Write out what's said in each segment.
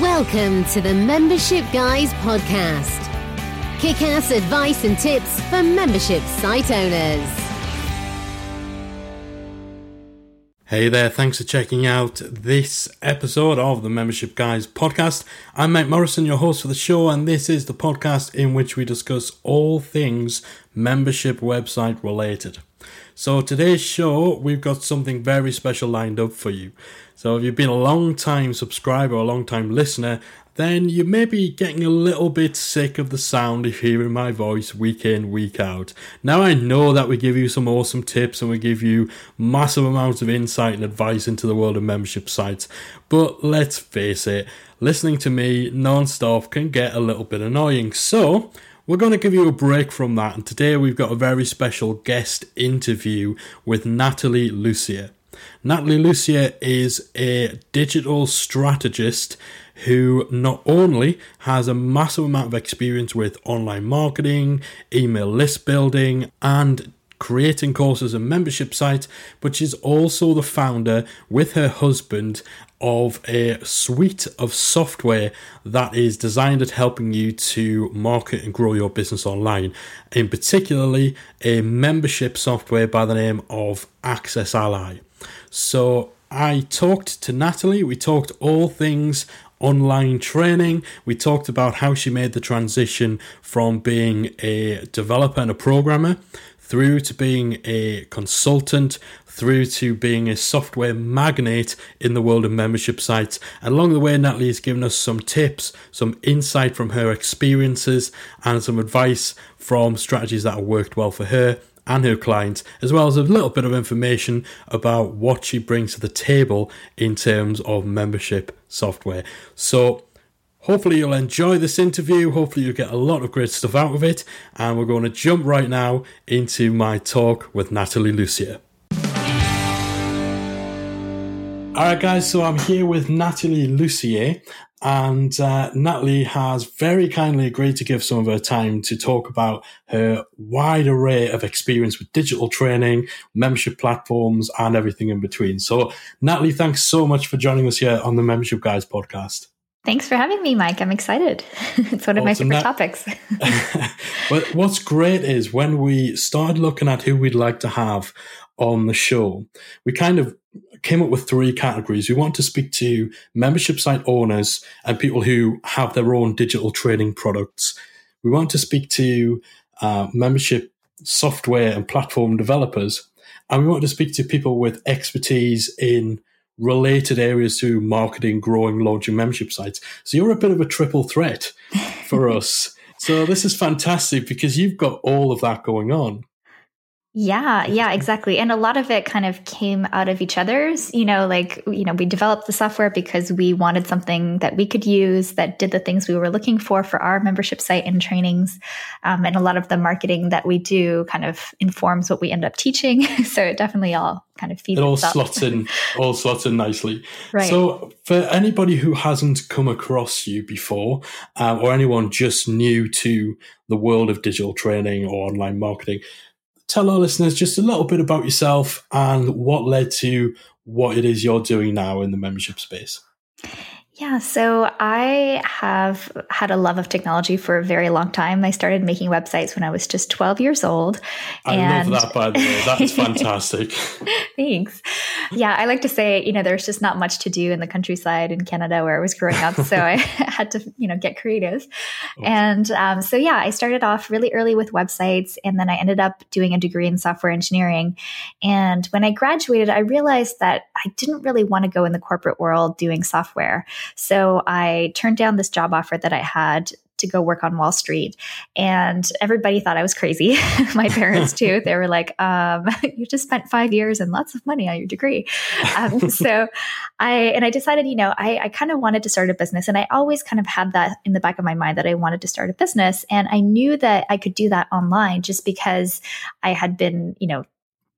Welcome to the Membership Guys podcast. Kick ass advice and tips for membership site owners. Hey there, thanks for checking out this episode of the Membership Guys podcast. I'm Mike Morrison, your host for the show, and this is the podcast in which we discuss all things membership website related. So, today's show, we've got something very special lined up for you. So, if you've been a long time subscriber or a long time listener, then you may be getting a little bit sick of the sound of hearing my voice week in, week out. Now, I know that we give you some awesome tips and we give you massive amounts of insight and advice into the world of membership sites, but let's face it, listening to me non stop can get a little bit annoying. So, we're going to give you a break from that, and today we've got a very special guest interview with Nathalie Lussier. Nathalie Lussier is a digital strategist who not only has a massive amount of experience with online marketing, email list building, and creating courses and membership sites, but she's also the founder with her husband of a suite of software that is designed at helping you to market and grow your business online. In particularly, a membership software by the name of AccessAlly. So I talked to Nathalie. We talked all things online training. We talked about how she made the transition from being a developer and a programmer through to being a consultant, through to being a software magnate in the world of membership sites. And along the way, Nathalie has given us some tips, some insight from her experiences, and some advice from strategies that have worked well for her and her clients, as well as a little bit of information about what she brings to the table in terms of membership software. So, Hopefully, you'll enjoy this interview. Hopefully, you'll get a lot of great stuff out of it. And we're going to jump right now into my talk with Nathalie Lussier. All right, guys, so I'm here with Nathalie Lussier, and uh, Nathalie has very kindly agreed to give some of her time to talk about her wide array of experience with digital training, membership platforms, and everything in between. So, Nathalie, thanks so much for joining us here on the Membership Guys podcast. Thanks for having me, Mike. I'm excited. it's one of awesome. my favorite topics. well, what's great is when we started looking at who we'd like to have on the show, we kind of came up with three categories. We want to speak to membership site owners and people who have their own digital training products. We want to speak to uh, membership software and platform developers. And we want to speak to people with expertise in related areas to marketing, growing, launching membership sites. So you're a bit of a triple threat for us. So this is fantastic because you've got all of that going on. Yeah, yeah, exactly. And a lot of it kind of came out of each other's, you know, like, you know, we developed the software because we wanted something that we could use that did the things we were looking for for our membership site and trainings. Um, and a lot of the marketing that we do kind of informs what we end up teaching. so it definitely all kind of feeds It all slots in, all slots in nicely. Right. So for anybody who hasn't come across you before, um, or anyone just new to the world of digital training or online marketing, tell our listeners just a little bit about yourself and what led to what it is you're doing now in the membership space. Yeah, so I have had a love of technology for a very long time. I started making websites when I was just 12 years old. I and love that, by the way. That's fantastic. Thanks. Yeah, I like to say, you know, there's just not much to do in the countryside in Canada where I was growing up. So I had to, you know, get creative. Awesome. And um, so, yeah, I started off really early with websites and then I ended up doing a degree in software engineering. And when I graduated, I realized that I didn't really want to go in the corporate world doing software. So I turned down this job offer that I had to go work on Wall Street. And everybody thought I was crazy. My parents, too. They were like, um, you just spent five years and lots of money on your degree. Um, so I, and I decided, you know, I, I kind of wanted to start a business. And I always kind of had that in the back of my mind that I wanted to start a business. And I knew that I could do that online just because I had been, you know,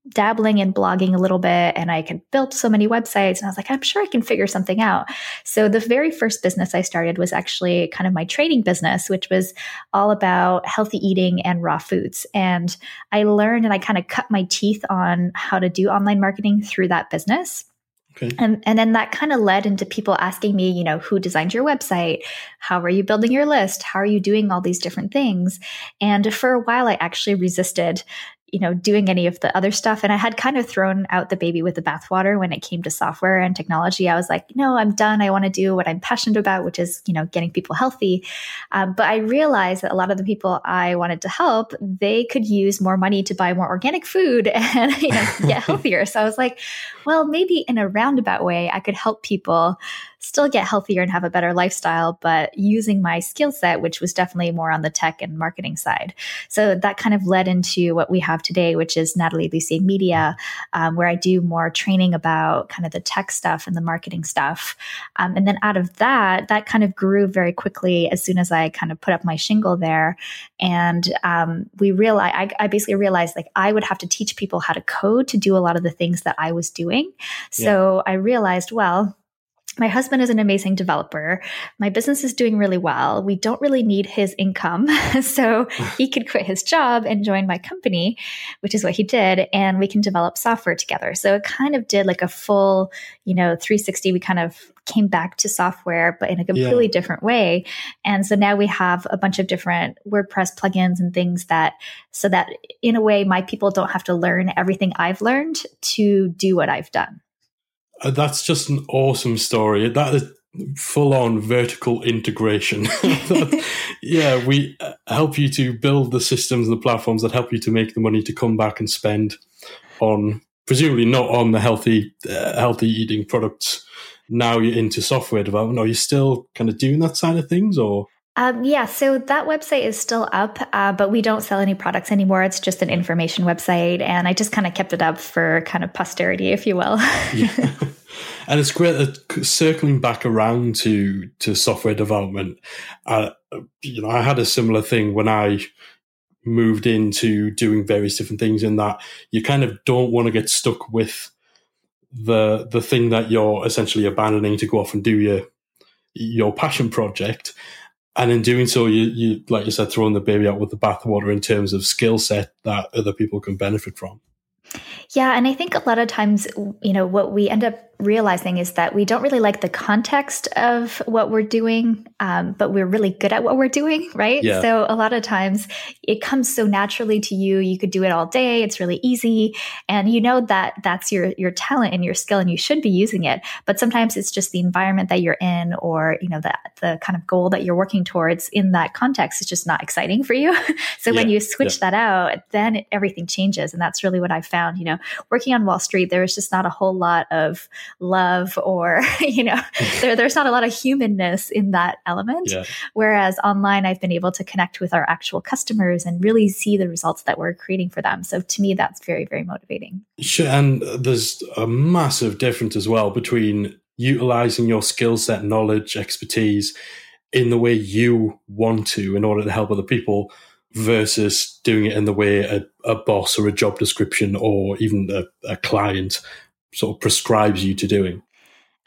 dabbling in blogging a little bit and I could build so many websites. And I was like, I'm sure I can figure something out. So the very first business I started was actually kind of my training business, which was all about healthy eating and raw foods. And I learned and I kind of cut my teeth on how to do online marketing through that business. Okay. And, and then that kind of led into people asking me, you know, who designed your website? How are you building your list? How are you doing all these different things? And for a while, I actually resisted you know, doing any of the other stuff. And I had kind of thrown out the baby with the bathwater when it came to software and technology. I was like, no, I'm done. I want to do what I'm passionate about, which is, you know, getting people healthy. Um, but I realized that a lot of the people I wanted to help, they could use more money to buy more organic food and, you know, get healthier. so I was like, well, maybe in a roundabout way, I could help people still get healthier and have a better lifestyle, but using my skill set, which was definitely more on the tech and marketing side. So that kind of led into what we have today, which is Nathalie Lussier Media, um, where I do more training about kind of the tech stuff and the marketing stuff. Um, and then out of that, that kind of grew very quickly as soon as I kind of put up my shingle there. And um, we realized, I, I basically realized like I would have to teach people how to code to do a lot of the things that I was doing. So yeah. I realized, well, my husband is an amazing developer. My business is doing really well. We don't really need his income. so he could quit his job and join my company, which is what he did. And we can develop software together. So it kind of did like a full, you know, 360. We kind of came back to software, but in a completely yeah. different way. And so now we have a bunch of different WordPress plugins and things that, so that in a way, my people don't have to learn everything I've learned to do what I've done. Uh, that's just an awesome story. That is full on vertical integration. that, yeah, we uh, help you to build the systems and the platforms that help you to make the money to come back and spend on, presumably not on the healthy, uh, healthy eating products. Now you're into software development. Are you still kind of doing that side of things or? Um, yeah, so that website is still up, uh, but we don't sell any products anymore. It's just an information website, and I just kind of kept it up for kind of posterity, if you will. yeah. And it's great that circling back around to to software development. Uh, you know, I had a similar thing when I moved into doing various different things. In that, you kind of don't want to get stuck with the the thing that you're essentially abandoning to go off and do your your passion project and in doing so, you, you like you said, throwing the baby out with the bathwater in terms of skill set that other people can benefit from. Yeah, and I think a lot of times, you know, what we end up realizing is that we don't really like the context of what we're doing, um, but we're really good at what we're doing, right? Yeah. So a lot of times it comes so naturally to you. You could do it all day. It's really easy, and you know that that's your your talent and your skill, and you should be using it. But sometimes it's just the environment that you're in, or you know, the the kind of goal that you're working towards in that context is just not exciting for you. so yeah. when you switch yeah. that out, then everything changes, and that's really what I found. You know, working on Wall Street, there was just not a whole lot of love or you know there, there's not a lot of humanness in that element. Yeah. whereas online i've been able to connect with our actual customers and really see the results that we're creating for them. So to me that's very very motivating. Sure and there's a massive difference as well between utilizing your skill set knowledge expertise in the way you want to in order to help other people versus doing it in the way a, a boss or a job description or even a, a client sort of prescribes you to doing.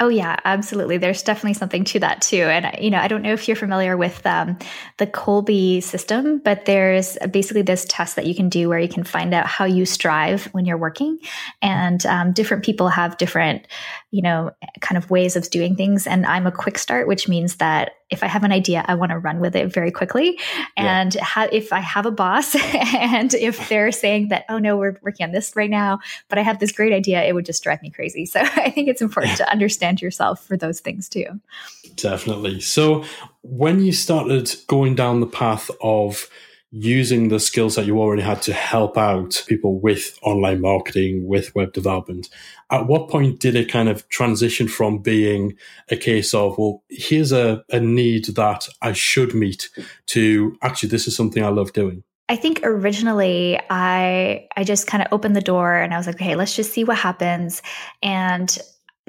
Oh yeah, absolutely. There's definitely something to that too. And you know, I don't know if you're familiar with um, the Kolbe system, but there's basically this test that you can do where you can find out how you strive when you're working, and um, different people have different, you know, kind of ways of doing things. And I'm a quick start, which means that if I have an idea, I want to run with it very quickly. And yeah. ha- if I have a boss and if they're saying that, oh no, we're working on this right now, but I have this great idea, it would just drive me crazy. So I think it's important to understand yourself for those things too. Definitely. So when you started going down the path of using the skills that you already had to help out people with online marketing, with web development, at what point did it kind of transition from being a case of, well, here's a, a need that I should meet to actually, this is something I love doing? I think originally I I just kind of opened the door and I was like, okay, let's just see what happens. And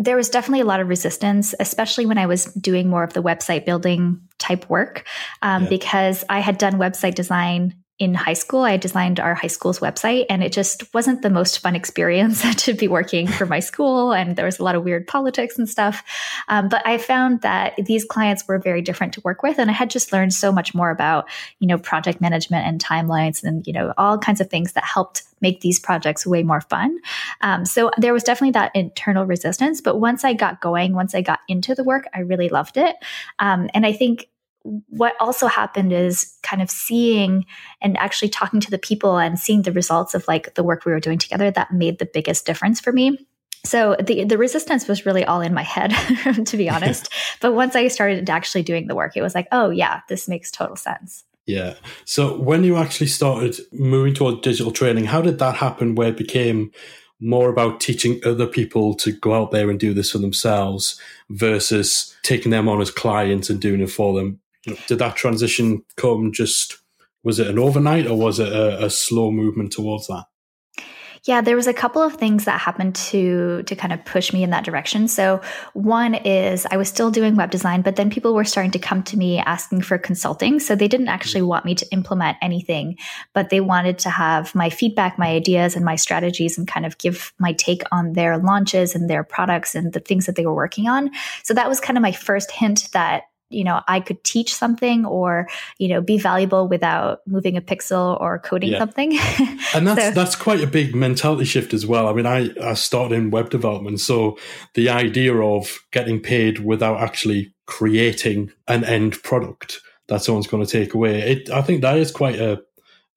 there was definitely a lot of resistance, especially when I was doing more of the website building type work, um, yeah. because I had done website design in high school. I designed our high school's website, and it just wasn't the most fun experience to be working for my school. And there was a lot of weird politics and stuff. Um, but I found that these clients were very different to work with, and I had just learned so much more about, you know, project management and timelines, and you know, all kinds of things that helped make these projects way more fun. Um, so there was definitely that internal resistance. But once I got going, once I got into the work, I really loved it. Um, and I think what also happened is kind of seeing and actually talking to the people and seeing the results of like the work we were doing together that made the biggest difference for me. So the the resistance was really all in my head to be honest. But once i started actually doing the work it was like oh yeah this makes total sense. Yeah. So when you actually started moving towards digital training how did that happen where it became more about teaching other people to go out there and do this for themselves versus taking them on as clients and doing it for them did that transition come just was it an overnight or was it a, a slow movement towards that yeah, there was a couple of things that happened to to kind of push me in that direction. So one is I was still doing web design, but then people were starting to come to me asking for consulting. So they didn't actually want me to implement anything, but they wanted to have my feedback, my ideas, and my strategies, and kind of give my take on their launches and their products and the things that they were working on. So that was kind of my first hint that you know i could teach something or you know be valuable without moving a pixel or coding yeah. something. And that's so, that's quite a big mentality shift as well. I mean i i started in web development so the idea of getting paid without actually creating an end product that someone's going to take away it i think that is quite a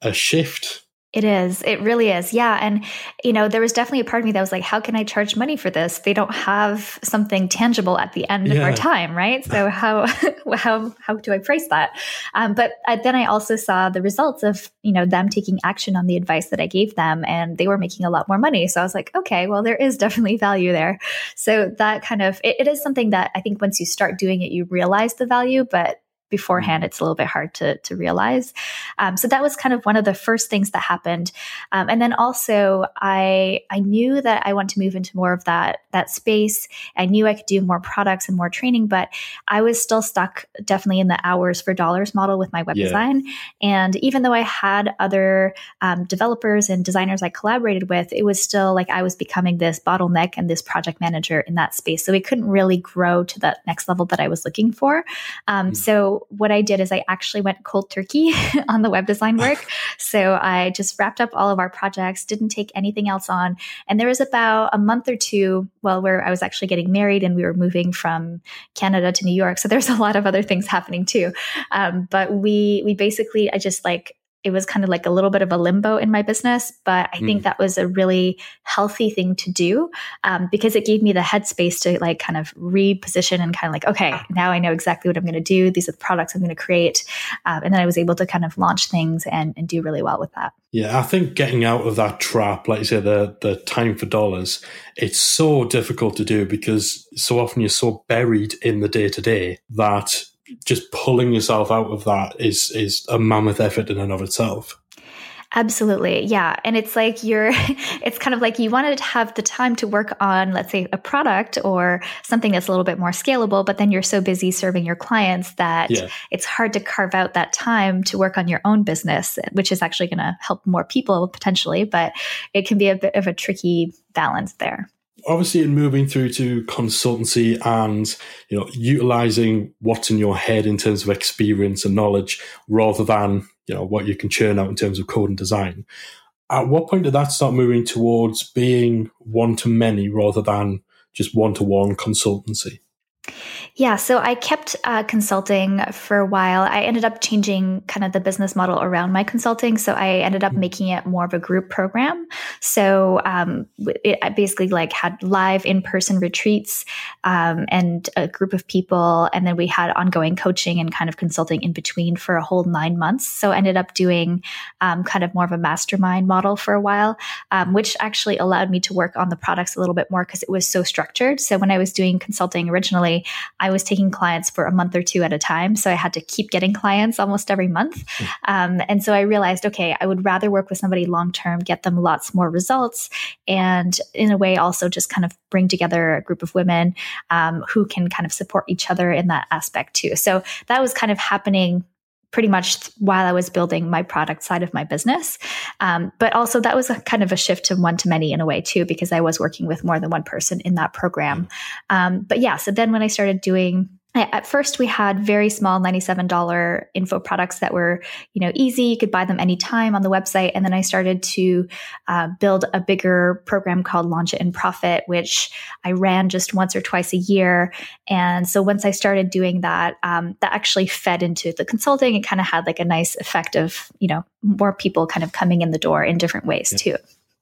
a shift it is. It really is. Yeah. And, you know, there was definitely a part of me that was like, how can I charge money for this? They don't have something tangible at the end yeah. of our time, right? So how, how, how do I price that? Um, but I, then I also saw the results of, you know, them taking action on the advice that I gave them and they were making a lot more money. So I was like, okay, well, there is definitely value there. So that kind of, it, it is something that I think once you start doing it, you realize the value, but beforehand, mm-hmm. it's a little bit hard to, to realize. Um, so that was kind of one of the first things that happened. Um, and then also I, I knew that I want to move into more of that, that space. I knew I could do more products and more training, but I was still stuck definitely in the hours for dollars model with my web yeah. design. And even though I had other um, developers and designers I collaborated with, it was still like I was becoming this bottleneck and this project manager in that space. So we couldn't really grow to that next level that I was looking for. Um, mm-hmm. So what I did is I actually went cold turkey on the web design work. so I just wrapped up all of our projects, didn't take anything else on. And there was about a month or two, well, where I was actually getting married and we were moving from Canada to New York. So there's a lot of other things happening too. Um, but we, we basically, I just like it was kind of like a little bit of a limbo in my business, but I mm. think that was a really healthy thing to do um, because it gave me the headspace to like kind of reposition and kind of like, okay, now I know exactly what I'm going to do. These are the products I'm going to create. Um, and then I was able to kind of launch things and, and do really well with that. Yeah, I think getting out of that trap, like you say, the the time for dollars, it's so difficult to do because so often you're so buried in the day to day that just pulling yourself out of that is is a mammoth effort in and of itself. Absolutely. Yeah. And it's like you're, it's kind of like you wanted to have the time to work on, let's say, a product or something that's a little bit more scalable, but then you're so busy serving your clients that yeah. it's hard to carve out that time to work on your own business, which is actually going to help more people potentially, but it can be a bit of a tricky balance there obviously in moving through to consultancy and you know utilizing what's in your head in terms of experience and knowledge rather than you know what you can churn out in terms of code and design. At what point did that start moving towards being one to many rather than just one to one consultancy yeah, so I kept uh, consulting for a while. I ended up changing kind of the business model around my consulting. So I ended up mm-hmm. making it more of a group program. So um, it, I basically like had live in person retreats um, and a group of people, and then we had ongoing coaching and kind of consulting in between for a whole nine months. So I ended up doing um, kind of more of a mastermind model for a while, um, which actually allowed me to work on the products a little bit more because it was so structured. So when I was doing consulting originally, I was taking clients for a month or two at a time. So I had to keep getting clients almost every month. Hmm. Um, and so I realized, okay, I would rather work with somebody long term, get them lots more results, and in a way also just kind of bring together a group of women um, who can kind of support each other in that aspect too. So that was kind of happening pretty much while I was building my product side of my business. Um, but also, that was a kind of a shift to one to many in a way, too, because I was working with more than one person in that program. Um, but yeah, so then when I started doing at first we had very small $97 info products that were you know easy. You could buy them anytime on the website. And then i started to uh, build a bigger program called launch it and profit which i ran just once or twice a year. And so once i started doing that um, that actually fed into the consulting and kind of had like a nice effect of you know more people kind of coming in the door in different ways yeah. too.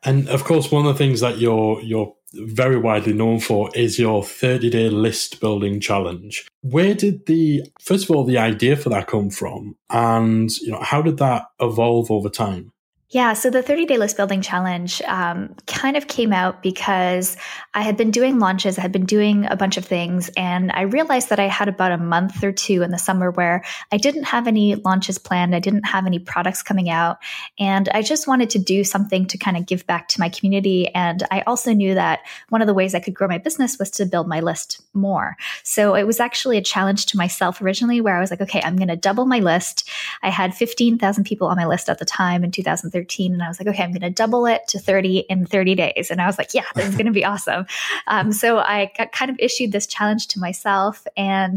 And of course one of the things that you're you're very widely known for is your 30 day list building challenge. Where did the, first of all, the idea for that come from? And, you know, how did that evolve over time? Yeah, so the 30 day list building challenge um, kind of came out because I had been doing launches, I had been doing a bunch of things, and I realized that I had about a month or two in the summer where I didn't have any launches planned, I didn't have any products coming out, and I just wanted to do something to kind of give back to my community. And I also knew that one of the ways I could grow my business was to build my list more. So it was actually a challenge to myself originally where I was like, okay, I'm going to double my list. I had 15,000 people on my list at the time in 2013. 13 and I was like, okay, I'm going to double it to 30 in 30 days. And I was like, yeah, this is going to be awesome. Um, so I got, kind of issued this challenge to myself and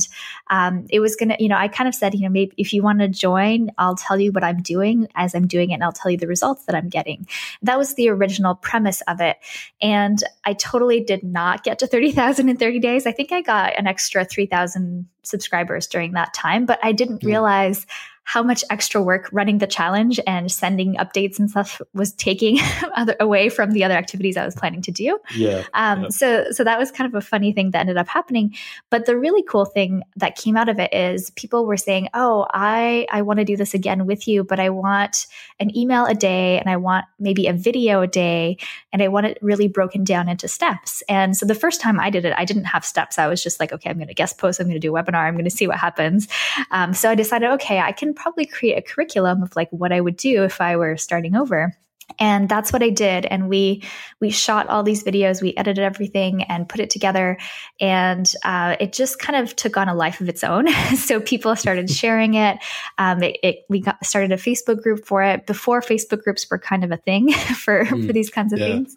um, it was going to, you know, I kind of said, you know, maybe if you want to join, I'll tell you what I'm doing as I'm doing it and I'll tell you the results that I'm getting. That was the original premise of it. And I totally did not get to 30,000 in 30 days. I think I got an extra 3,000 subscribers during that time, but I didn't mm. realize how much extra work running the challenge and sending updates and stuff was taking other, away from the other activities I was planning to do. Yeah, um, yeah. So, so that was kind of a funny thing that ended up happening. But the really cool thing that came out of it is people were saying, "Oh, I I want to do this again with you, but I want an email a day, and I want maybe a video a day, and I want it really broken down into steps." And so the first time I did it, I didn't have steps. I was just like, "Okay, I'm going to guest post. I'm going to do a webinar. I'm going to see what happens." Um, so I decided, okay, I can probably create a curriculum of like what I would do if I were starting over. And that's what i did. And we we shot all these videos we edited everything and put it together. And uh, it just kind of took on a life of its own. So people started sharing it, um, it, it we got started a facebook group for it. Before facebook groups were kind of a thing for mm, for these kinds of yeah. things.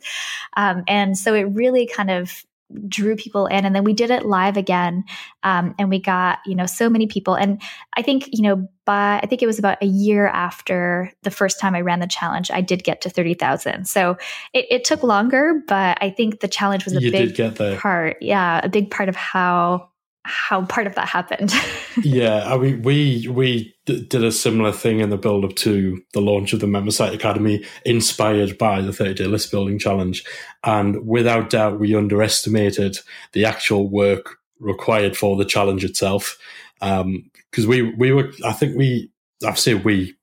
Um, and so it really kind of drew people in and then we did it live again um, and we got you know so many people. And i think you know by i think it was about a year after the first time i ran the challenge i did get to 30000 so it, it, took longer but i think the challenge was a you big part yeah a big part of how how part of that happened. yeah, I mean, we we d- did a similar thing in the build up to the launch of the Member Site Academy, inspired by the 30 Day List Building Challenge, and without doubt, we underestimated the actual work required for the challenge itself. Because um, we we were, I think we, I've said we,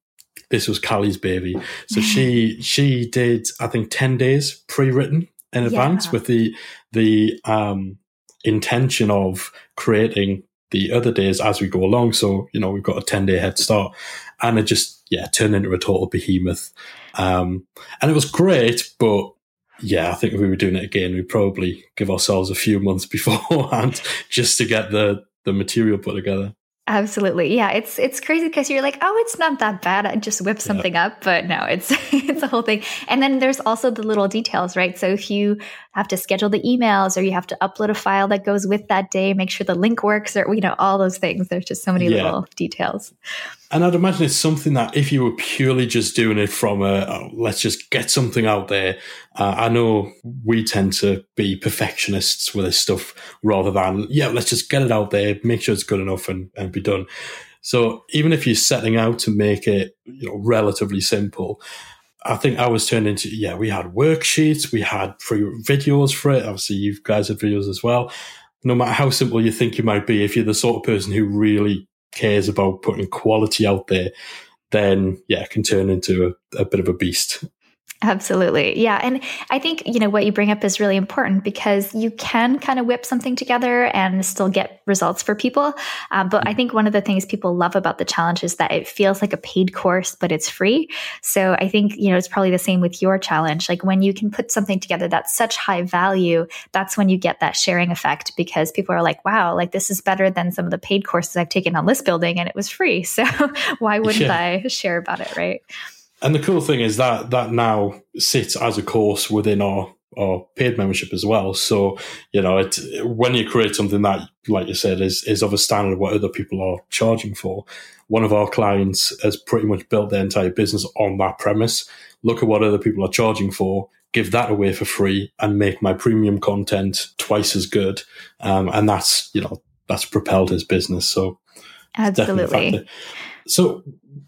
this was Callie's baby, so she she did I think 10 days pre written in advance yeah. with the the um intention of creating the other days as we go along. So, you know, we've got a 10 day head start and it just, yeah, turned into a total behemoth. Um, and it was great, but yeah, I think if we were doing it again, we'd probably give ourselves a few months beforehand just to get the, the material put together. Absolutely. Yeah, it's it's crazy because you're like, "Oh, it's not that bad. I just whip something yeah. up." But no, it's it's a whole thing. And then there's also the little details, right? So if you have to schedule the emails or you have to upload a file that goes with that day, make sure the link works or you know, all those things. There's just so many yeah. little details. And I'd imagine it's something that if you were purely just doing it from a, oh, let's just get something out there. Uh, I know we tend to be perfectionists with this stuff rather than, yeah, let's just get it out there, make sure it's good enough and, and be done. So even if you're setting out to make it, you know, relatively simple, I think I was turned into, yeah, we had worksheets, we had free videos for it. Obviously, you guys had videos as well. No matter how simple you think you might be, if you're the sort of person who really cares about putting quality out there, then yeah, can turn into a, a bit of a beast. Absolutely. Yeah. And I think, you know, what you bring up is really important because you can kind of whip something together and still get results for people. Um, but I think one of the things people love about the challenge is that it feels like a paid course, but it's free. So I think, you know, it's probably the same with your challenge. Like when you can put something together that's such high value, that's when you get that sharing effect because people are like, wow, like this is better than some of the paid courses I've taken on list building and it was free. So why wouldn't yeah. I share about it? Right. And the cool thing is that that now sits as a course within our our paid membership as well. So you know, it when you create something that, like you said, is is of a standard of what other people are charging for. One of our clients has pretty much built their entire business on that premise. Look at what other people are charging for, give that away for free, and make my premium content twice as good. Um, and that's you know that's propelled his business. So absolutely. So,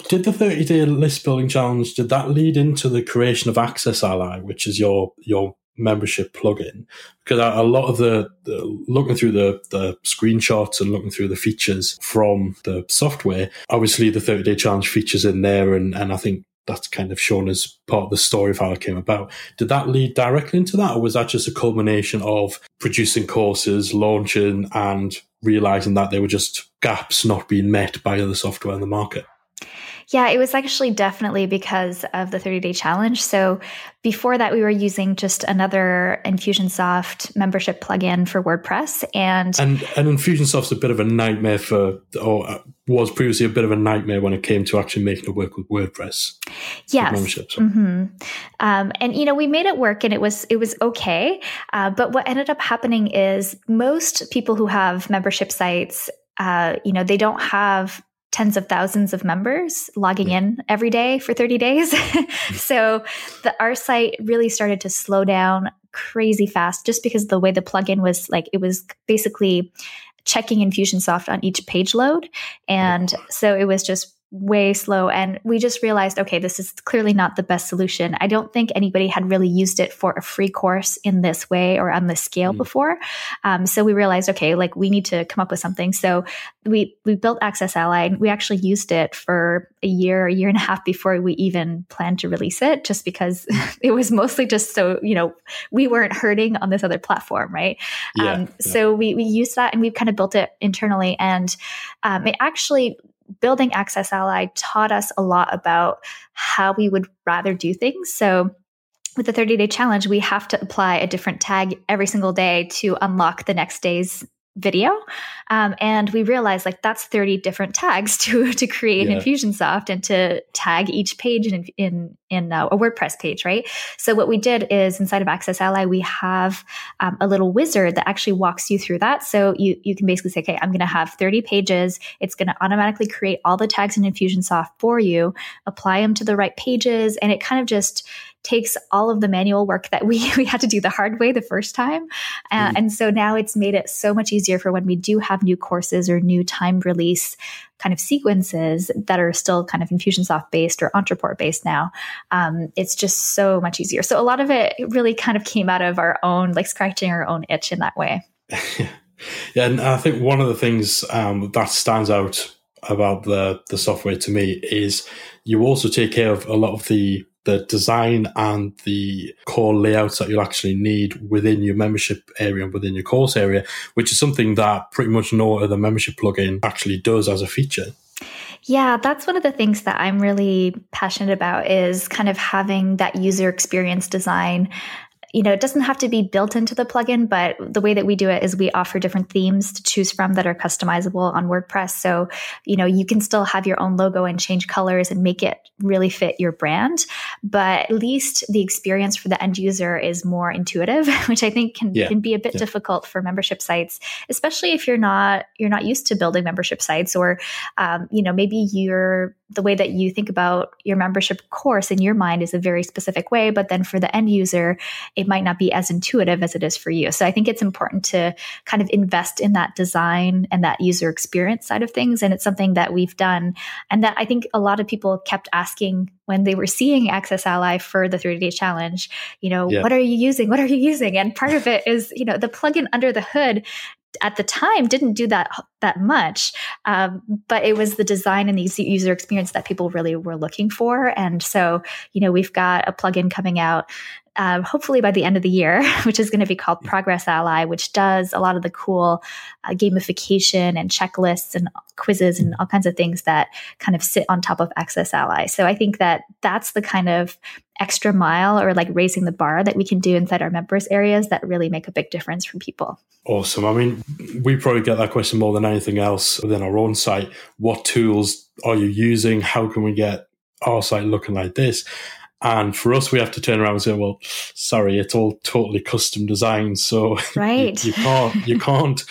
did the 30 day list building challenge did that lead into the creation of AccessAlly, which is your your membership plugin? Because a, lot of the, the, looking through the the screenshots and looking through the features from the software, obviously the 30 day challenge features in there, and and I think that's kind of shown as part of the story of how it came about. Did that lead directly into that, or was that just a culmination of producing courses, launching, and realizing that there were just gaps not being met by other software in the market? Yeah, it was actually definitely because of the 30 day challenge. So before that, we were using just another Infusionsoft membership plugin for WordPress. And and, and Infusionsoft's a bit of a nightmare for, or uh, was previously a bit of a nightmare when it came to actually making it work with WordPress. Yes. Mm-hmm. Um, and, you know, we made it work and it was, it was okay. Uh, but what ended up happening is most people who have membership sites uh, you know, they don't have tens of thousands of members logging in every day for 30 days. Mm-hmm. so the our site really started to slow down crazy fast just because the way the plugin was like it was basically checking Infusionsoft on each page load. And so it was just way slow and we just realized okay this is clearly not the best solution i don't think anybody had really used it for a free course in this way or on this scale mm. before um, so we realized okay like we need to come up with something so we we built AccessAlly and we actually used it for a year a year and a half before we even planned to release it just because it was mostly just so you know we weren't hurting on this other platform right yeah, um, yeah. so we, we used that and we've kind of built it internally and um, it actually building AccessAlly taught us a lot about how we would rather do things. So with the 30 day challenge, we have to apply a different tag every single day to unlock the next day's video. Um, and we realized like that's 30 different tags to, to create yeah. Infusionsoft and to tag each page in, in, in uh, a WordPress page, right? So what we did is inside of AccessAlly, we have um, a little wizard that actually walks you through that. So you, you can basically say, okay, I'm going to have 30 pages. It's going to automatically create all the tags in Infusionsoft for you, apply them to the right pages. And it kind of just takes all of the manual work that we, we had to do the hard way the first time. Uh, mm. And so now it's made it so much easier for when we do have new courses or new timed release kind of sequences that are still kind of Infusionsoft based or Ontraport based now. Um, it's just so much easier. So a lot of it really kind of came out of our own, like scratching our own itch in that way. yeah, and I think one of the things um, that stands out about the the software to me is you also take care of a lot of the the design and the core layouts that you'll actually need within your membership area and within your course area, which is something that pretty much no other membership plugin actually does as a feature. Yeah, that's one of the things that I'm really passionate about is kind of having that user experience design you know, it doesn't have to be built into the plugin, but the way that we do it is we offer different themes to choose from that are customizable on WordPress. So, you know, you can still have your own logo and change colors and make it really fit your brand, but at least the experience for the end user is more intuitive, which I think can, yeah. can be a bit yeah. difficult for membership sites, especially if you're not you're not used to building membership sites, or um, you know, maybe you're the way that you think about your membership course in your mind is a very specific way, but then for the end user, it might not be as intuitive as it is for you. So I think it's important to kind of invest in that design and that user experience side of things. And it's something that we've done and that I think a lot of people kept asking when they were seeing AccessAlly for the 30 day challenge, you know, yeah. what are you using? What are you using? And part of it is, you know, the plugin under the hood at the time didn't do that that much, um, but it was the design and the user experience that people really were looking for. And so, you know, we've got a plugin coming out uh, hopefully by the end of the year, which is going to be called ProgressAlly, which does a lot of the cool uh, gamification and checklists and quizzes and all kinds of things that kind of sit on top of AccessAlly. So I think that that's the kind of extra mile or like raising the bar that we can do inside our members areas that really make a big difference for people. Awesome. I mean, we probably get that question more than anything else within our own site. What tools are you using? How can we get our site looking like this? And for us, we have to turn around and say, "Well, sorry, it's all totally custom designed, so right. you, you, can't, you can't."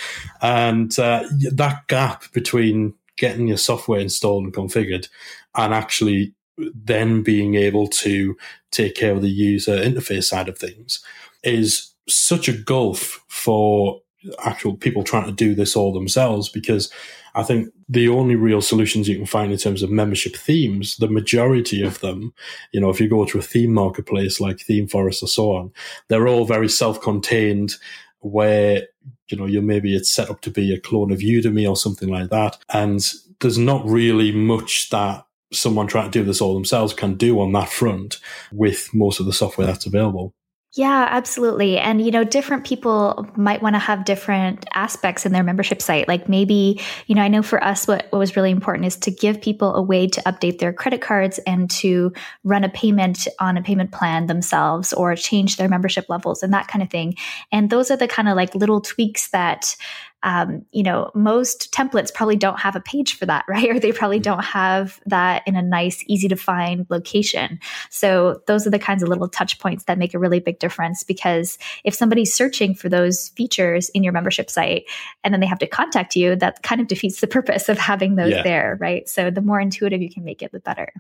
And uh, that gap between getting your software installed and configured, and actually then being able to take care of the user interface side of things, is such a gulf for actual people trying to do this all themselves. Because I think the only real solutions you can find in terms of membership themes, the majority of them, you know, if you go to a theme marketplace like ThemeForest or so on, they're all very self-contained where, you know, you maybe it's set up to be a clone of Udemy or something like that. And there's not really much that someone trying to do this all themselves can do on that front with most of the software that's available. Yeah, absolutely. And, you know, different people might want to have different aspects in their membership site. Like maybe, you know, I know for us, what, what was really important is to give people a way to update their credit cards and to run a payment on a payment plan themselves or change their membership levels and that kind of thing. And those are the kind of like little tweaks that um, you know, most templates probably don't have a page for that, right? Or they probably don't have that in a nice, easy to find location. So those are the kinds of little touch points that make a really big difference because if somebody's searching for those features in your membership site and then they have to contact you, that kind of defeats the purpose of having those yeah. there, right? So the more intuitive you can make it, the better.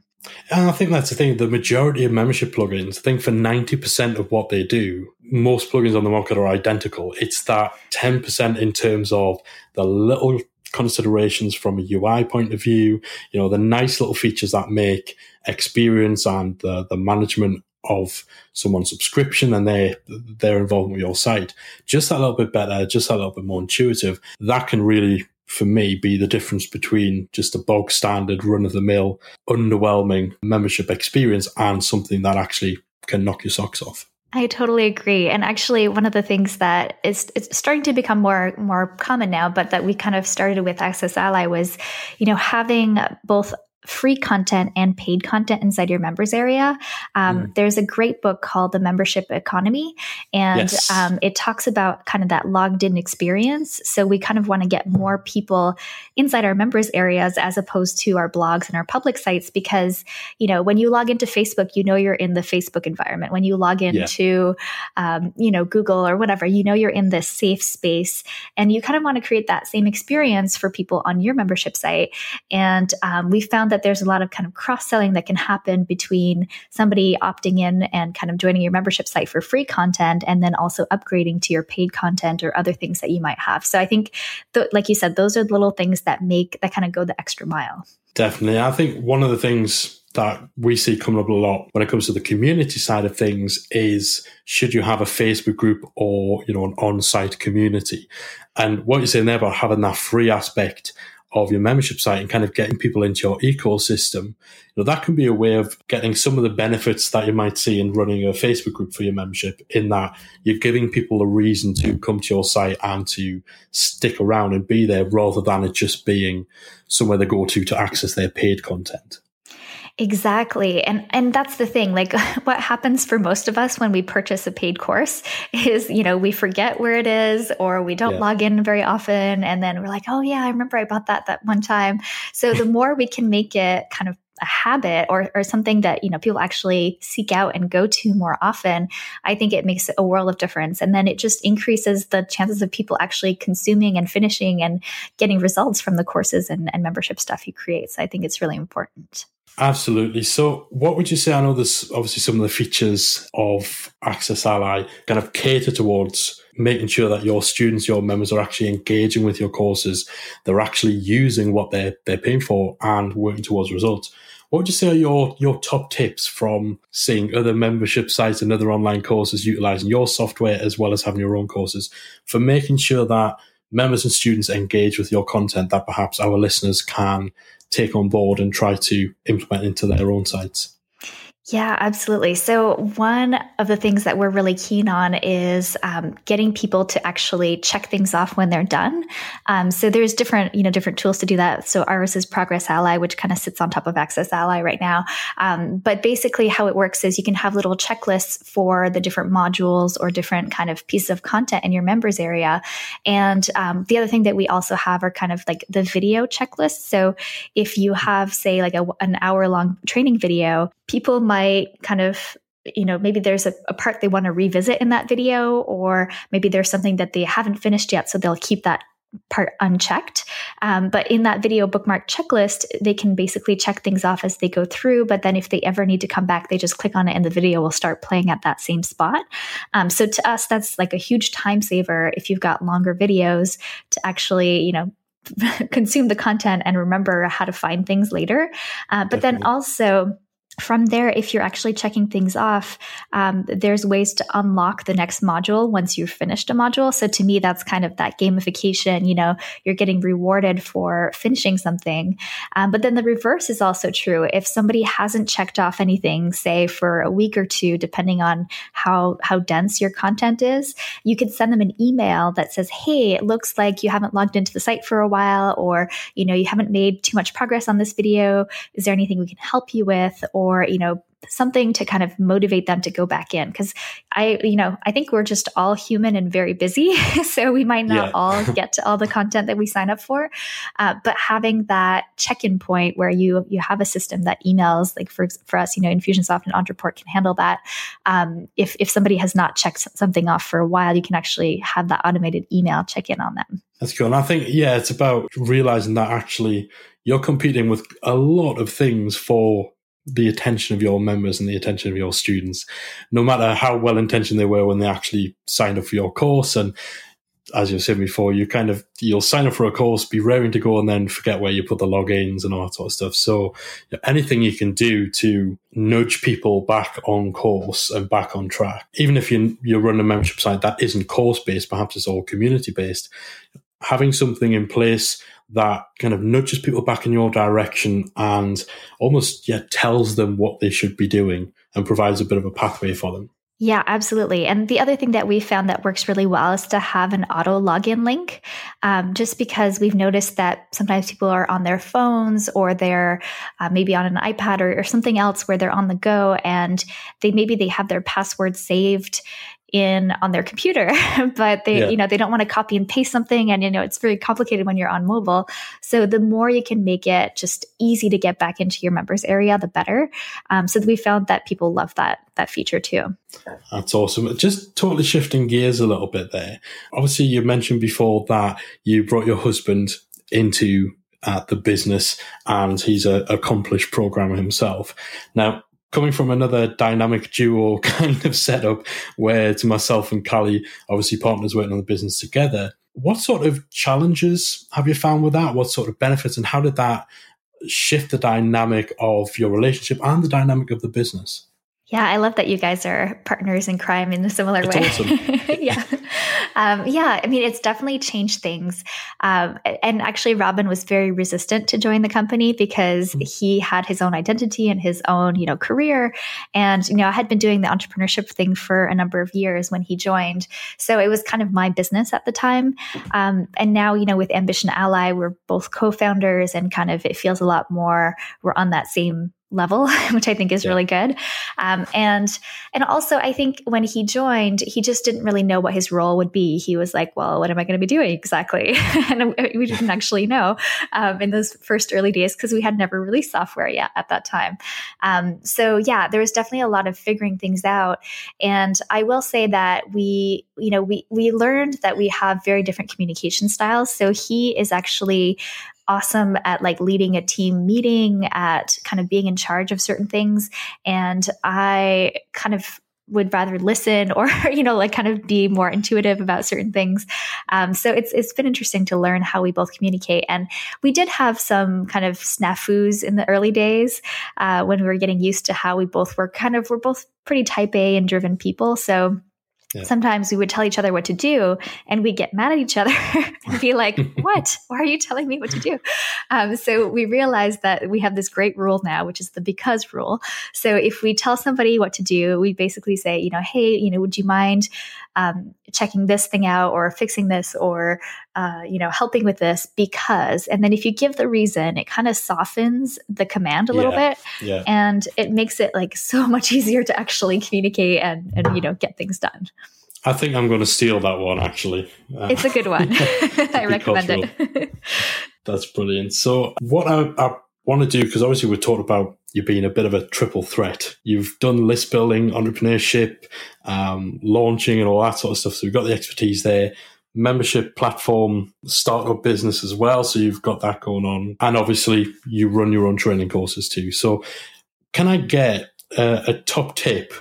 And I think that's the thing. The majority of membership plugins, I think for 90% of what they do, most plugins on the market are identical. It's that 10% in terms of the little considerations from a UI point of view, you know, the nice little features that make experience and the, the management of someone's subscription and their their involvement with your site just a little bit better, just a little bit more intuitive. That can really for me be the difference between just a bog standard run of the mill underwhelming membership experience and something that actually can knock your socks off. I totally agree. And actually, one of the things that is it's starting to become more more common now, but that we kind of started with AccessAlly was, you know, having both free content and paid content inside your members area. Um, mm. There's a great book called The Membership Economy, and yes. um, it talks about kind of that logged in experience. So we kind of want to get more people inside our members areas as opposed to our blogs and our public sites because, you know, when you log into Facebook, you know you're in the Facebook environment. When you log into, yeah. um, you know, Google or whatever, you know you're in this safe space. And you kind of want to create that same experience for people on your membership site. And um, we found that that there's a lot of kind of cross selling that can happen between somebody opting in and kind of joining your membership site for free content and then also upgrading to your paid content or other things that you might have. So I think, th- like you said, those are the little things that make that kind of go the extra mile. Definitely. I think one of the things that we see coming up a lot when it comes to the community side of things is should you have a Facebook group or, you know, an on-site community? And what you're saying there about having that free aspect of your membership site and kind of getting people into your ecosystem, you know, that can be a way of getting some of the benefits that you might see in running a Facebook group for your membership in that you're giving people a reason to come to your site and to stick around and be there rather than it just being somewhere they go to to access their paid content. Exactly. And and that's the thing. Like what happens for most of us when we purchase a paid course is, you know, we forget where it is or we don't yeah. log in very often and then we're like, "Oh yeah, I remember I bought that that one time." So the more we can make it kind of a habit or, or something that you know people actually seek out and go to more often i think it makes a world of difference and then it just increases the chances of people actually consuming and finishing and getting results from the courses and, and membership stuff you create so i think it's really important Absolutely. So, what would you say? I know there's obviously some of the features of AccessAlly kind of cater towards making sure that your students, your members are actually engaging with your courses. They're actually using what they're, they're paying for and working towards results. What would you say are your, your top tips from seeing other membership sites and other online courses utilizing your software as well as having your own courses for making sure that members and students engage with your content that perhaps our listeners can take on board and try to implement into their own sites? Yeah, absolutely. So, one of the things that we're really keen on is um, getting people to actually check things off when they're done. Um, so, there's different, you know, different tools to do that. So, ours is ProgressAlly, which kind of sits on top of AccessAlly right now. Um, but basically, how it works is you can have little checklists for the different modules or different kind of pieces of content in your members area. And um, the other thing that we also have are kind of like the video checklists. So, if you have, say, like a, an hour long training video, people might kind of you know maybe there's a, a, part they want to revisit in that video or maybe there's something that they haven't finished yet so they'll keep that part unchecked. Um, but in that video bookmark checklist they can basically check things off as they go through but then if they ever need to come back they just click on it and the video will start playing at that same spot. Um, so to us that's like a huge time saver if you've got longer videos to actually you know consume the content and remember how to find things later. Uh, but Definitely. then also from there, if you're actually checking things off, um, there's ways to unlock the next module once you've finished a module. So to me, that's kind of that gamification. You know, you're getting rewarded for finishing something. Um, but then the reverse is also true. If somebody hasn't checked off anything, say for a week or two, depending on how how dense your content is, you could send them an email that says, "Hey, it looks like you haven't logged into the site for a while, or you know, you haven't made too much progress on this video. Is there anything we can help you with?" Or or you know something to kind of motivate them to go back in. Because i you know i think we're just all human and very busy so we might not yeah. all get to all the content that we sign up for. Uh, but having that check-in point where you you have a system that emails like for, for us you know infusionsoft and ontraport can handle that. Um, if if somebody has not checked something off for a while you can actually have that automated email check in on them. That's cool and i think yeah it's about realizing that actually you're competing with a lot of things for the attention of your members and the attention of your students, no matter how well intentioned they were when they actually signed up for your course. And as you've said before, you kind of you'll sign up for a course, be raring to go, and then forget where you put the logins and all that sort of stuff. So anything you can do to nudge people back on course and back on track, even if you you run a membership site that isn't course based, perhaps it's all community based, having something in place that kind of nudges people back in your direction and almost yeah tells them what they should be doing and provides a bit of a pathway for them. Yeah, absolutely. And the other thing that we found that works really well is to have an auto login link, um, just because we've noticed that sometimes people are on their phones or they're uh, maybe on an iPad or, or something else where they're on the go and they maybe they have their password saved in on their computer but they yeah. you know they don't want to copy and paste something and you know it's very complicated when you're on mobile. So the more you can make it just easy to get back into your members area the better. Um, so we found that people love that that feature too. That's awesome. Just totally shifting gears a little bit there. Obviously you mentioned before that you brought your husband into uh, the business and he's an accomplished programmer himself. Now coming from another dynamic duo kind of setup where to myself and Callie, obviously partners working on the business together. What sort of challenges have you found with that? What sort of benefits and how did that shift the dynamic of your relationship and the dynamic of the business? Yeah, I love that you guys are partners in crime in a similar That's way. Awesome. yeah. Um, yeah, I mean, it's definitely changed things. Um, and actually, Robin was very resistant to join the company because mm-hmm. he had his own identity and his own, you know, career. And, you know, I had been doing the entrepreneurship thing for a number of years when he joined. So it was kind of my business at the time. Um, and now, you know, with Ambition Ally, we're both co founders and kind of it feels a lot more, we're on that same level, which I think is yeah. really good. Um, and and also, I think when he joined, he just didn't really know what his role would be. He was like, "Well, what am I going to be doing exactly?" and we didn't actually know um, in those first early days because we had never released software yet at that time. Um, so yeah, there was definitely a lot of figuring things out. And I will say that we, you know, we we learned that we have very different communication styles. So he is actually awesome at like leading a team meeting, at kind of being in charge of certain things. And I kind of would rather listen or you know like kind of be more intuitive about certain things. Um, so it's it's been interesting to learn how we both communicate. And we did have some kind of snafus in the early days uh, when we were getting used to how we both were kind of we're both pretty type a and driven people. So yeah. sometimes we would tell each other what to do and we get mad at each other and be like, what? Why are you telling me what to do? Um, so we realized that we have this great rule now, which is the because rule. So if we tell somebody what to do, we basically say, you know, hey, you know, would you mind um, checking this thing out or fixing this or uh, you know helping with this because and then if you give the reason it kind of softens the command a little bit yeah. and it makes it like so much easier to actually communicate and and you know get things done I think I'm going to steal that one actually. Uh, it's a good one. I recommend it. That's brilliant. So, what I, I want to do, because obviously we talked about you being a bit of a triple threat. You've done list building, entrepreneurship, um, launching, and all that sort of stuff. So, you've got the expertise there. Membership platform, startup business as well. So, you've got that going on. And obviously, you run your own training courses too. So, can I get uh, a top tip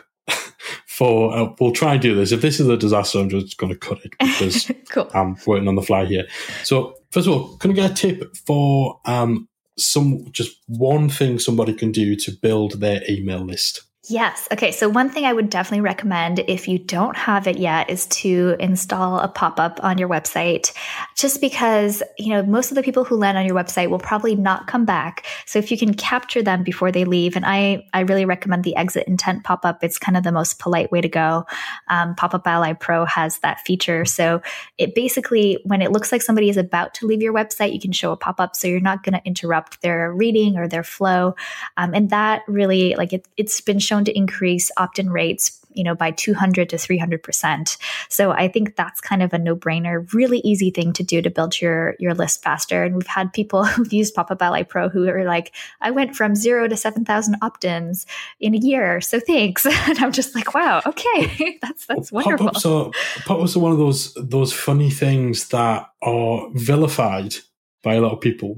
for uh, we'll try and do this. If this is a disaster, I'm just going to cut it because cool. I'm working on the fly here. So first of all, can I get a tip for um, some just one thing somebody can do to build their email list? Yes. Okay. So, one thing I would definitely recommend if you don't have it yet is to install a pop up on your website, just because, you know, most of the people who land on your website will probably not come back. So, if you can capture them before they leave, and I, I really recommend the exit intent pop up, it's kind of the most polite way to go. Um, PopupAlly Pro has that feature. So, it basically, when it looks like somebody is about to leave your website, you can show a pop up so you're not going to interrupt their reading or their flow. Um, and that really, like, it, it's been shown shown to increase opt-in rates you know by 200 to 300% so i think that's kind of a no-brainer really easy thing to do to build your your list faster. And we've had people who've used PopupAlly Pro who are like i went from zero to 7000 opt-ins in a year so thanks. And i'm just like wow okay that's that's well, wonderful. Pop-ups are, pop-ups are one of those those funny things that are vilified by a lot of people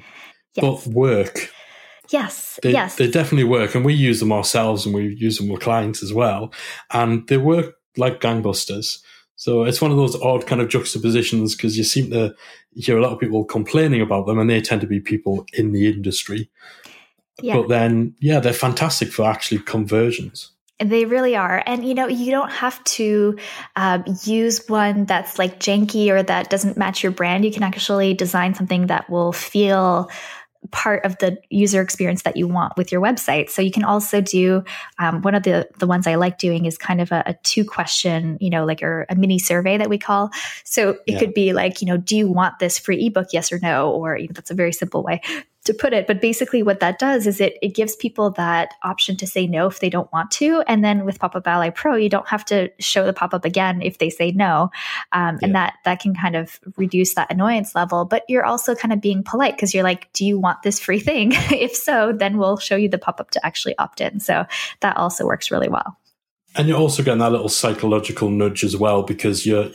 yes. but work Yes. They, yes. They definitely work. And we use them ourselves and we use them with clients as well. And they work like gangbusters. So it's one of those odd kind of juxtapositions because you seem to hear a lot of people complaining about them and they tend to be people in the industry. Yeah. But then, yeah, they're fantastic for actually conversions. They really are. And, you know, you don't have to uh, use one that's like janky or that doesn't match your brand. You can actually design something that will feel part of the user experience that you want with your website. So you can also do um, one of the the ones I like doing is kind of a, a two question, you know, like a, a, mini survey that we call. So it yeah. could be like, you know, do you want this free ebook? Yes or no? Or you know, that's a very simple way to put it. But basically, what that does is it, it gives people that option to say no if they don't want to. And then with PopupAlly Pro, you don't have to show the pop up again if they say no. Um, yeah. And that, that can kind of reduce that annoyance level. But you're also kind of being polite because you're like, do you want this free thing? if so, then we'll show you the pop up to actually opt in. So that also works really well. And you're also getting that little psychological nudge as well because you're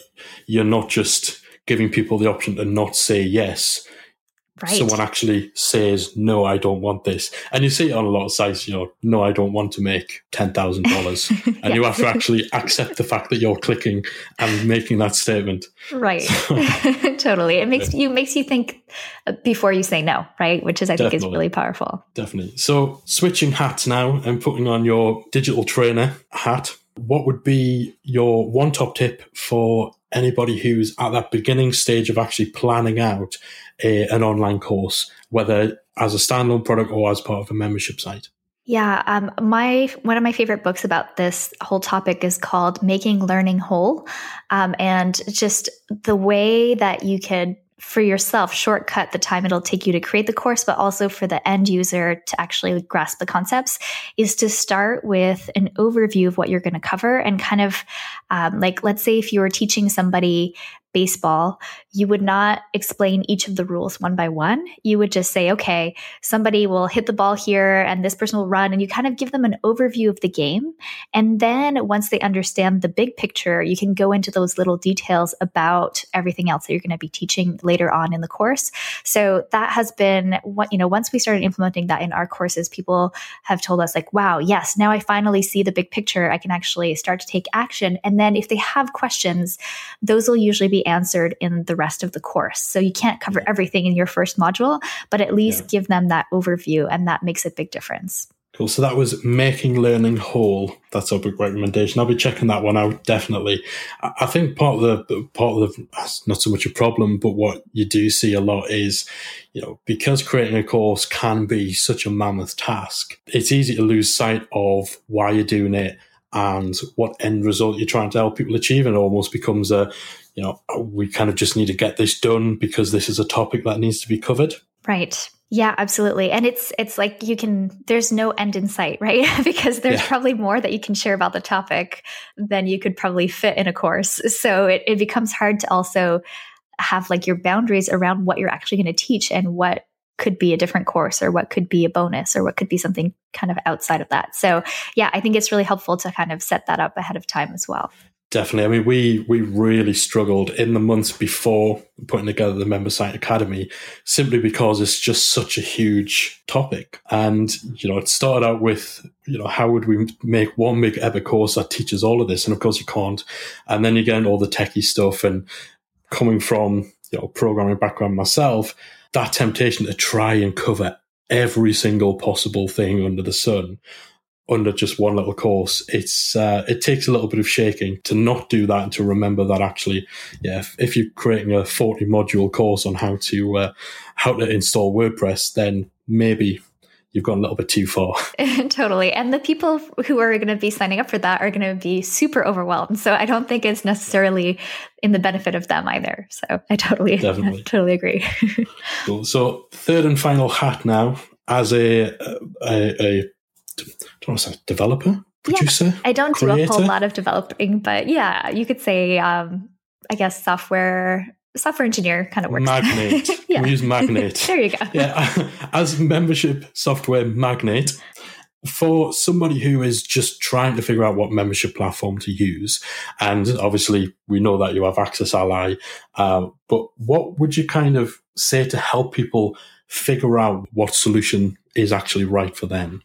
you're not just giving people the option to not say yes Right. Someone actually says, "No, I don't want this," and you see it on a lot of sites. You know, "No, I don't want to make ten thousand dollars," and yes. you have to actually accept the fact that you're clicking and making that statement. Right. totally. It makes you makes you think uh, before you say no, right? Which is, I Definitely. think, is really powerful. Definitely. So, switching hats now and putting on your digital trainer hat. What would be your one top tip for anybody who's at that beginning stage of actually planning out a, an online course, whether as a standalone product or as part of a membership site? Yeah, um, my one of my favorite books about this whole topic is called "Making Learning Whole," um, and just the way that you could for yourself shortcut the time it'll take you to create the course, but also for the end user to actually grasp the concepts, is to start with an overview of what you're going to cover and kind of um, like, let's say if you were teaching somebody baseball, you would not explain each of the rules one by one. You would just say, okay, somebody will hit the ball here and this person will run. And you kind of give them an overview of the game. And then once they understand the big picture, you can go into those little details about everything else that you're going to be teaching later on in the course. So that has been what, you know, once we started implementing that in our courses, people have told us, like, wow, yes, now I finally see the big picture. I can actually start to take action. And then if they have questions, those will usually be answered in the rest of the course. So you can't cover everything in your first module, but at least yeah. give them that overview, and that makes a big difference. Cool. So that was making learning whole. That's a big recommendation. I'll be checking that one out definitely. I think part of the part of the not so much a problem, but what you do see a lot is, you know, because creating a course can be such a mammoth task. It's easy to lose sight of why you're doing it and what end result you're trying to help people achieve. And it almost becomes a, you know, oh, we kind of just need to get this done because this is a topic that needs to be covered. Right. Yeah, absolutely. And it's it's like you can there's no end in sight, right? because there's yeah. probably more that you can share about the topic than you could probably fit in a course. So it, it becomes hard to also have like your boundaries around what you're actually going to teach and what could be a different course or what could be a bonus or what could be something kind of outside of that. So yeah, I think it's really helpful to kind of set that up ahead of time as well. Definitely. I mean, we we really struggled in the months before putting together the Member Site Academy, simply because it's just such a huge topic. And you know, it started out with you know how would we make one big epic course that teaches all of this, and of course you can't. And then you get into all the techie stuff, and coming from you know programming background myself, that temptation to try and cover every single possible thing under the sun under just one little course, it's uh, it takes a little bit of shaking to not do that and to remember that actually, yeah, if, if you're creating a 40 module course on how to uh, how to install WordPress, then maybe you've gone a little bit too far. totally. And the people who are going to be signing up for that are going to be super overwhelmed. So I don't think it's necessarily in the benefit of them either. So I totally, Definitely. totally agree. cool. So third and final hat now as a, a, a don't want to say developer, producer. Yeah, I don't creator. do a whole lot of developing, but yeah, you could say, um, I guess software software engineer kind of works. Magnate. yeah. We use Magnate. there you go. yeah, as membership software magnate, for somebody who is just trying to figure out what membership platform to use, and obviously we know that you have AccessAlly, uh, but what would you kind of say to help people figure out what solution is actually right for them?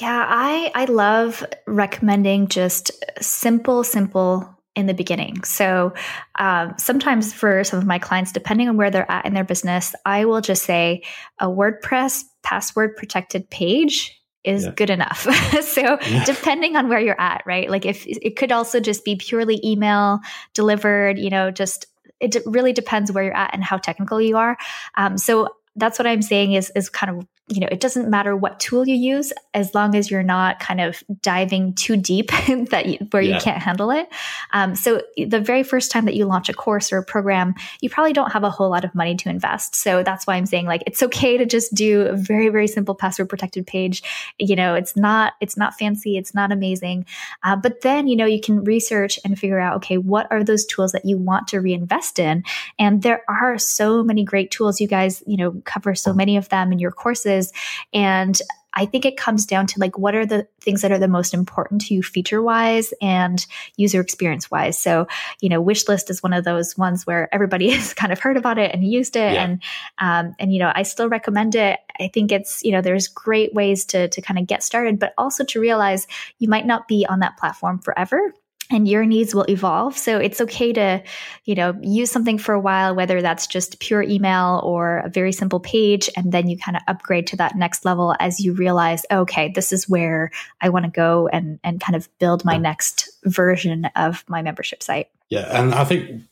Yeah, I I love recommending just simple, simple in the beginning. So um, sometimes for some of my clients, depending on where they're at in their business, I will just say a WordPress password protected page is yeah. good enough. so yeah. depending on where you're at, right? Like if it could also just be purely email delivered, you know, just it really depends where you're at and how technical you are. Um, so that's what I'm saying is is kind of you know, it doesn't matter what tool you use as long as you're not kind of diving too deep that you, where yeah. you can't handle it. Um, so the very first time that you launch a course or a program, you probably don't have a whole lot of money to invest. So that's why I'm saying like it's okay to just do a very very simple password protected page. You know, it's not it's not fancy, it's not amazing, uh, but then you know you can research and figure out okay what are those tools that you want to reinvest in, and there are so many great tools. You guys you know cover so many of them in your courses is. And I think it comes down to like what are the things that are the most important to you feature wise and user experience wise. So, you know, wish list is one of those ones where everybody has kind of heard about it and used it. Yeah. And, um, and, you know, I still recommend it. I think it's, you know, there's great ways to, to kind of get started, but also to realize you might not be on that platform forever and your needs will evolve. So it's okay to, you know, use something for a while, whether that's just pure email or a very simple page. And then you kind of upgrade to that next level as you realize, okay, this is where I want to go and, and kind of build my next version of my membership site. Yeah, and I think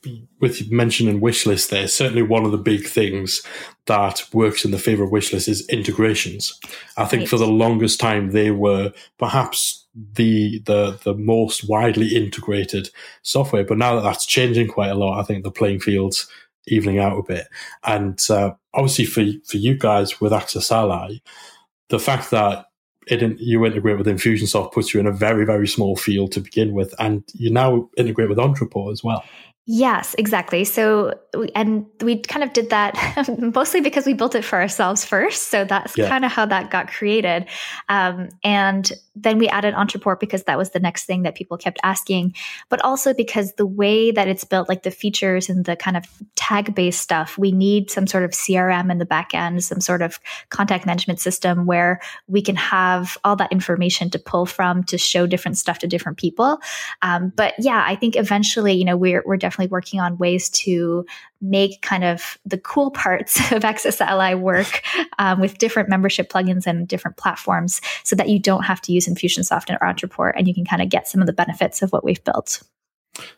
with mentioning wishlist there, certainly one of the big things that works in the favor of wishlist is integrations. I think right. for the longest time they were perhaps the the the most widely integrated software. But now that that's changing quite a lot, I think the playing field's evening out a bit. And uh, obviously for for you guys with AccessAlly, the fact that it, you integrate with Infusionsoft puts you in a very very small field to begin with, and you now integrate with Ontraport as well. Yes, exactly. So, and we kind of did that mostly because we built it for ourselves first. So that's yeah. kind of how that got created. Um, and then we added Ontraport because that was the next thing that people kept asking, but also because the way that it's built, like the features and the kind of tag based stuff, we need some sort of CRM in the back end, some sort of contact management system where we can have all that information to pull from to show different stuff to different people. Um, but yeah, I think eventually, you know, we're, we're definitely definitely working on ways to make kind of the cool parts of Ally work um, with different membership plugins and different platforms so that you don't have to use Infusionsoft or Ontraport and you can kind of get some of the benefits of what we've built.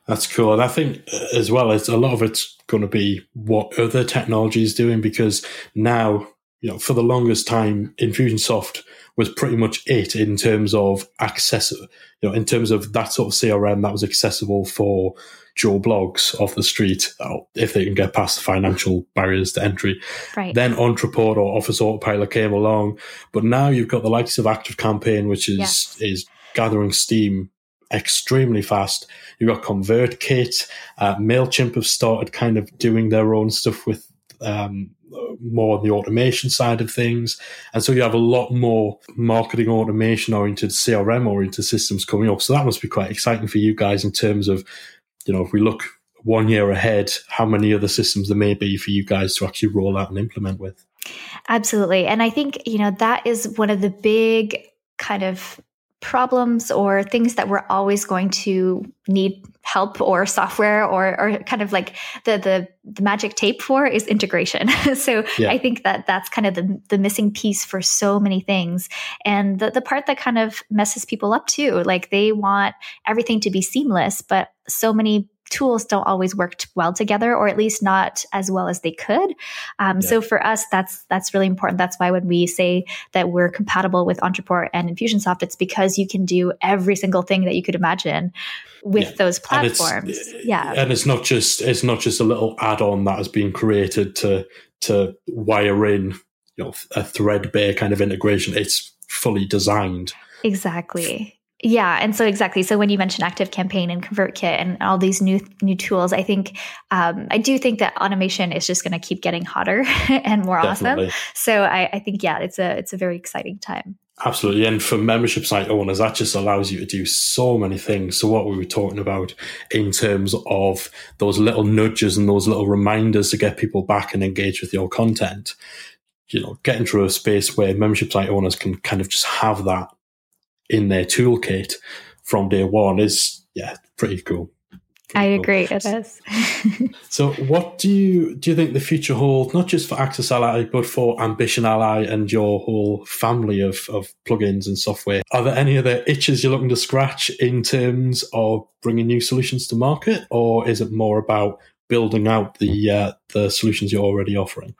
That's cool. And I think uh, as well, it's a lot of it's going to be what other technology is doing because now, you know, for the longest time, Infusionsoft was pretty much it in terms of access, you know, in terms of that sort of CRM that was accessible for Joe Bloggs off the street if they can get past the financial barriers to entry. Right. Then Ontraport or Office Autopilot came along, but now you've got the likes of Active Campaign, which is yes. is gathering steam extremely fast. You've got ConvertKit, uh, Mailchimp have started kind of doing their own stuff with um, Uh, more on the automation side of things. And so you have a lot more marketing automation oriented, CRM oriented systems coming up. So that must be quite exciting for you guys in terms of, you know, if we look one year ahead, how many other systems there may be for you guys to actually roll out and implement with. Absolutely. And I think, you know, that is one of the big kind of problems or things that we're always going to need help or software or, or kind of like the, the, the magic tape for is integration. so yeah. I think that that's kind of the, the missing piece for so many things. And the, the part that kind of messes people up too, like they want everything to be seamless, but so many tools don't always work well together or at least not as well as they could. Um, yeah. so for us that's that's really important. That's why when we say that we're compatible with Ontraport and infusionsoft it's because you can do every single thing that you could imagine with yeah. those platforms. and yeah. And it's not just it's not just a little add-on that has been created to to wire in you know a threadbare kind of integration. It's fully designed. Exactly yeah, and so exactly. So when you mentioned Active Campaign and ConvertKit and all these new new tools, I think um, I do think that automation is just going to keep getting hotter and more Definitely. awesome. So I, I think yeah, it's a it's a very exciting time. Absolutely. And for membership site owners, that just allows you to do so many things. So what we were talking about in terms of those little nudges and those little reminders to get people back and engage with your content, you know, getting to a space where membership site owners can kind of just have that in their toolkit from day one is yeah pretty cool. Pretty I agree. Cool. It is. so, what do you do? You think the future holds not just for AccessAlly, but for Ambition Ally and your whole family of of plugins and software? Are there any other itches you're looking to scratch in terms of bringing new solutions to market, or is it more about building out the uh, the solutions you're already offering?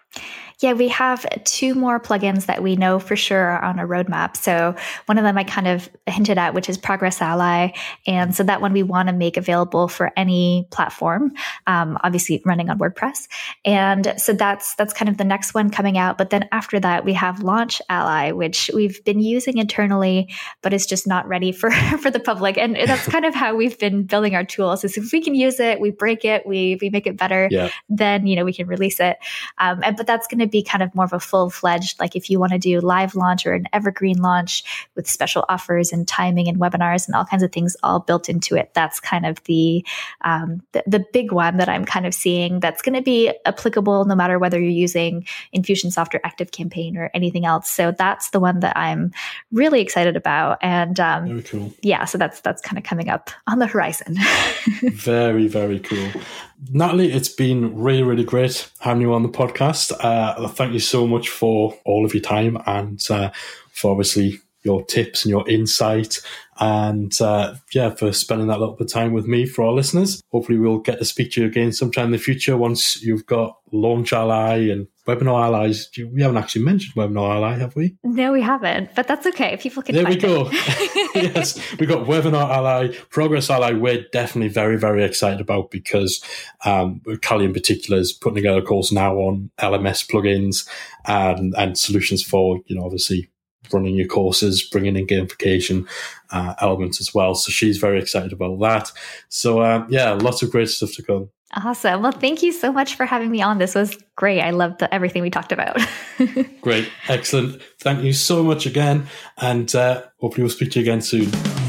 Yeah, we have two more plugins that we know for sure are on a roadmap. So one of them I kind of hinted at, which is ProgressAlly. And so that one we want to make available for any platform, um, obviously running on WordPress. And so that's, that's kind of the next one coming out. But then after that, we have Launch Ally, which we've been using internally, but it's just not ready for, for the public. And that's kind of how we've been building our tools is if we can use it, we break it, we, we make it better, yeah. then, you know, we can release it. Um, and, but that's going to be kind of more of a full fledged, like if you want to do live launch or an evergreen launch with special offers and timing and webinars and all kinds of things all built into it. That's kind of the, um, the, the big one that I'm kind of seeing that's going to be applicable no matter whether you're using Infusionsoft or Active Campaign or anything else. So that's the one that I'm really excited about. And um, very cool. Yeah, so that's that's kind of coming up on the horizon. very very cool. Nathalie, it's been really, really great having you on the podcast. Uh, thank you so much for all of your time and uh, for obviously your tips and your insight and uh, yeah, for spending that little bit of time with me for our listeners. Hopefully, we'll get to speak to you again sometime in the future once you've got Launch Ally and Webinar Allies. We haven't actually mentioned Webinar Ally, have we? No, we haven't, but that's okay. People can. There we go. yes, we've got Webinar Ally, ProgressAlly. We're definitely very, very excited about because um, Callie in particular is putting together a course now on LMS plugins and and solutions for you know obviously running your courses, bringing in gamification uh, elements as well. So she's very excited about that. So uh, yeah, lots of great stuff to come. Awesome. Well, thank you so much for having me on. This was great. I loved the, everything we talked about. great. Excellent. Thank you so much again. And uh, hopefully we'll speak to you again soon.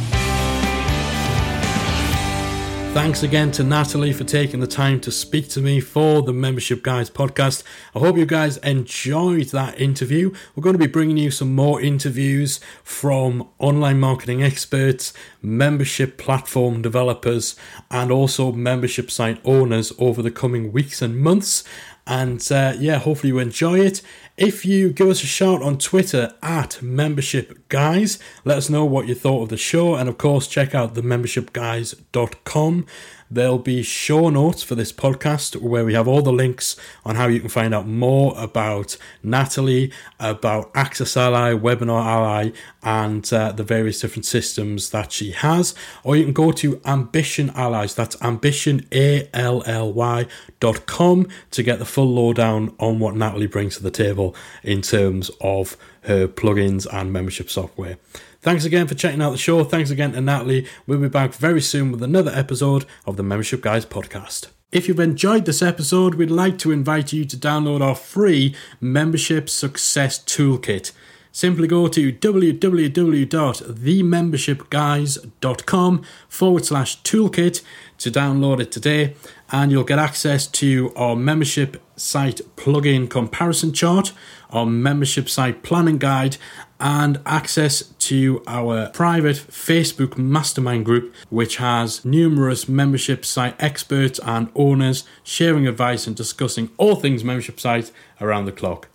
Thanks again to Nathalie for taking the time to speak to me for the Membership Guys podcast. I hope you guys enjoyed that interview. We're going to be bringing you some more interviews from online marketing experts, membership platform developers, and also membership site owners over the coming weeks and months. And uh, yeah, hopefully you enjoy it. If you give us a shout on Twitter at Membership Guys, let us know what you thought of the show. And of course, check out the membershipguys.com There'll be show notes for this podcast where we have all the links on how you can find out more about Nathalie, about AccessAlly, Webinar Ally, and uh, the various different systems that she has. Or you can go to Ambition Allies, that's ambition, A-L-L-Y dot com to get the full lowdown on what Nathalie brings to the table in terms of her plugins and membership software. Thanks again for checking out the show. Thanks again to Nathalie. We'll be back very soon with another episode of the Membership Guys podcast. If you've enjoyed this episode, we'd like to invite you to download our free Membership Success Toolkit. Simply go to www.themembershipguys.com forward slash toolkit to download it today, and you'll get access to our membership site plugin comparison chart, our membership site planning guide, and access to our private Facebook mastermind group, which has numerous membership site experts and owners sharing advice and discussing all things membership sites around the clock.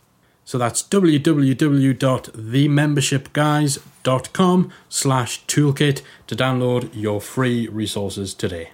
So that's www.themembershipguys.com slash toolkit to download your free resources today.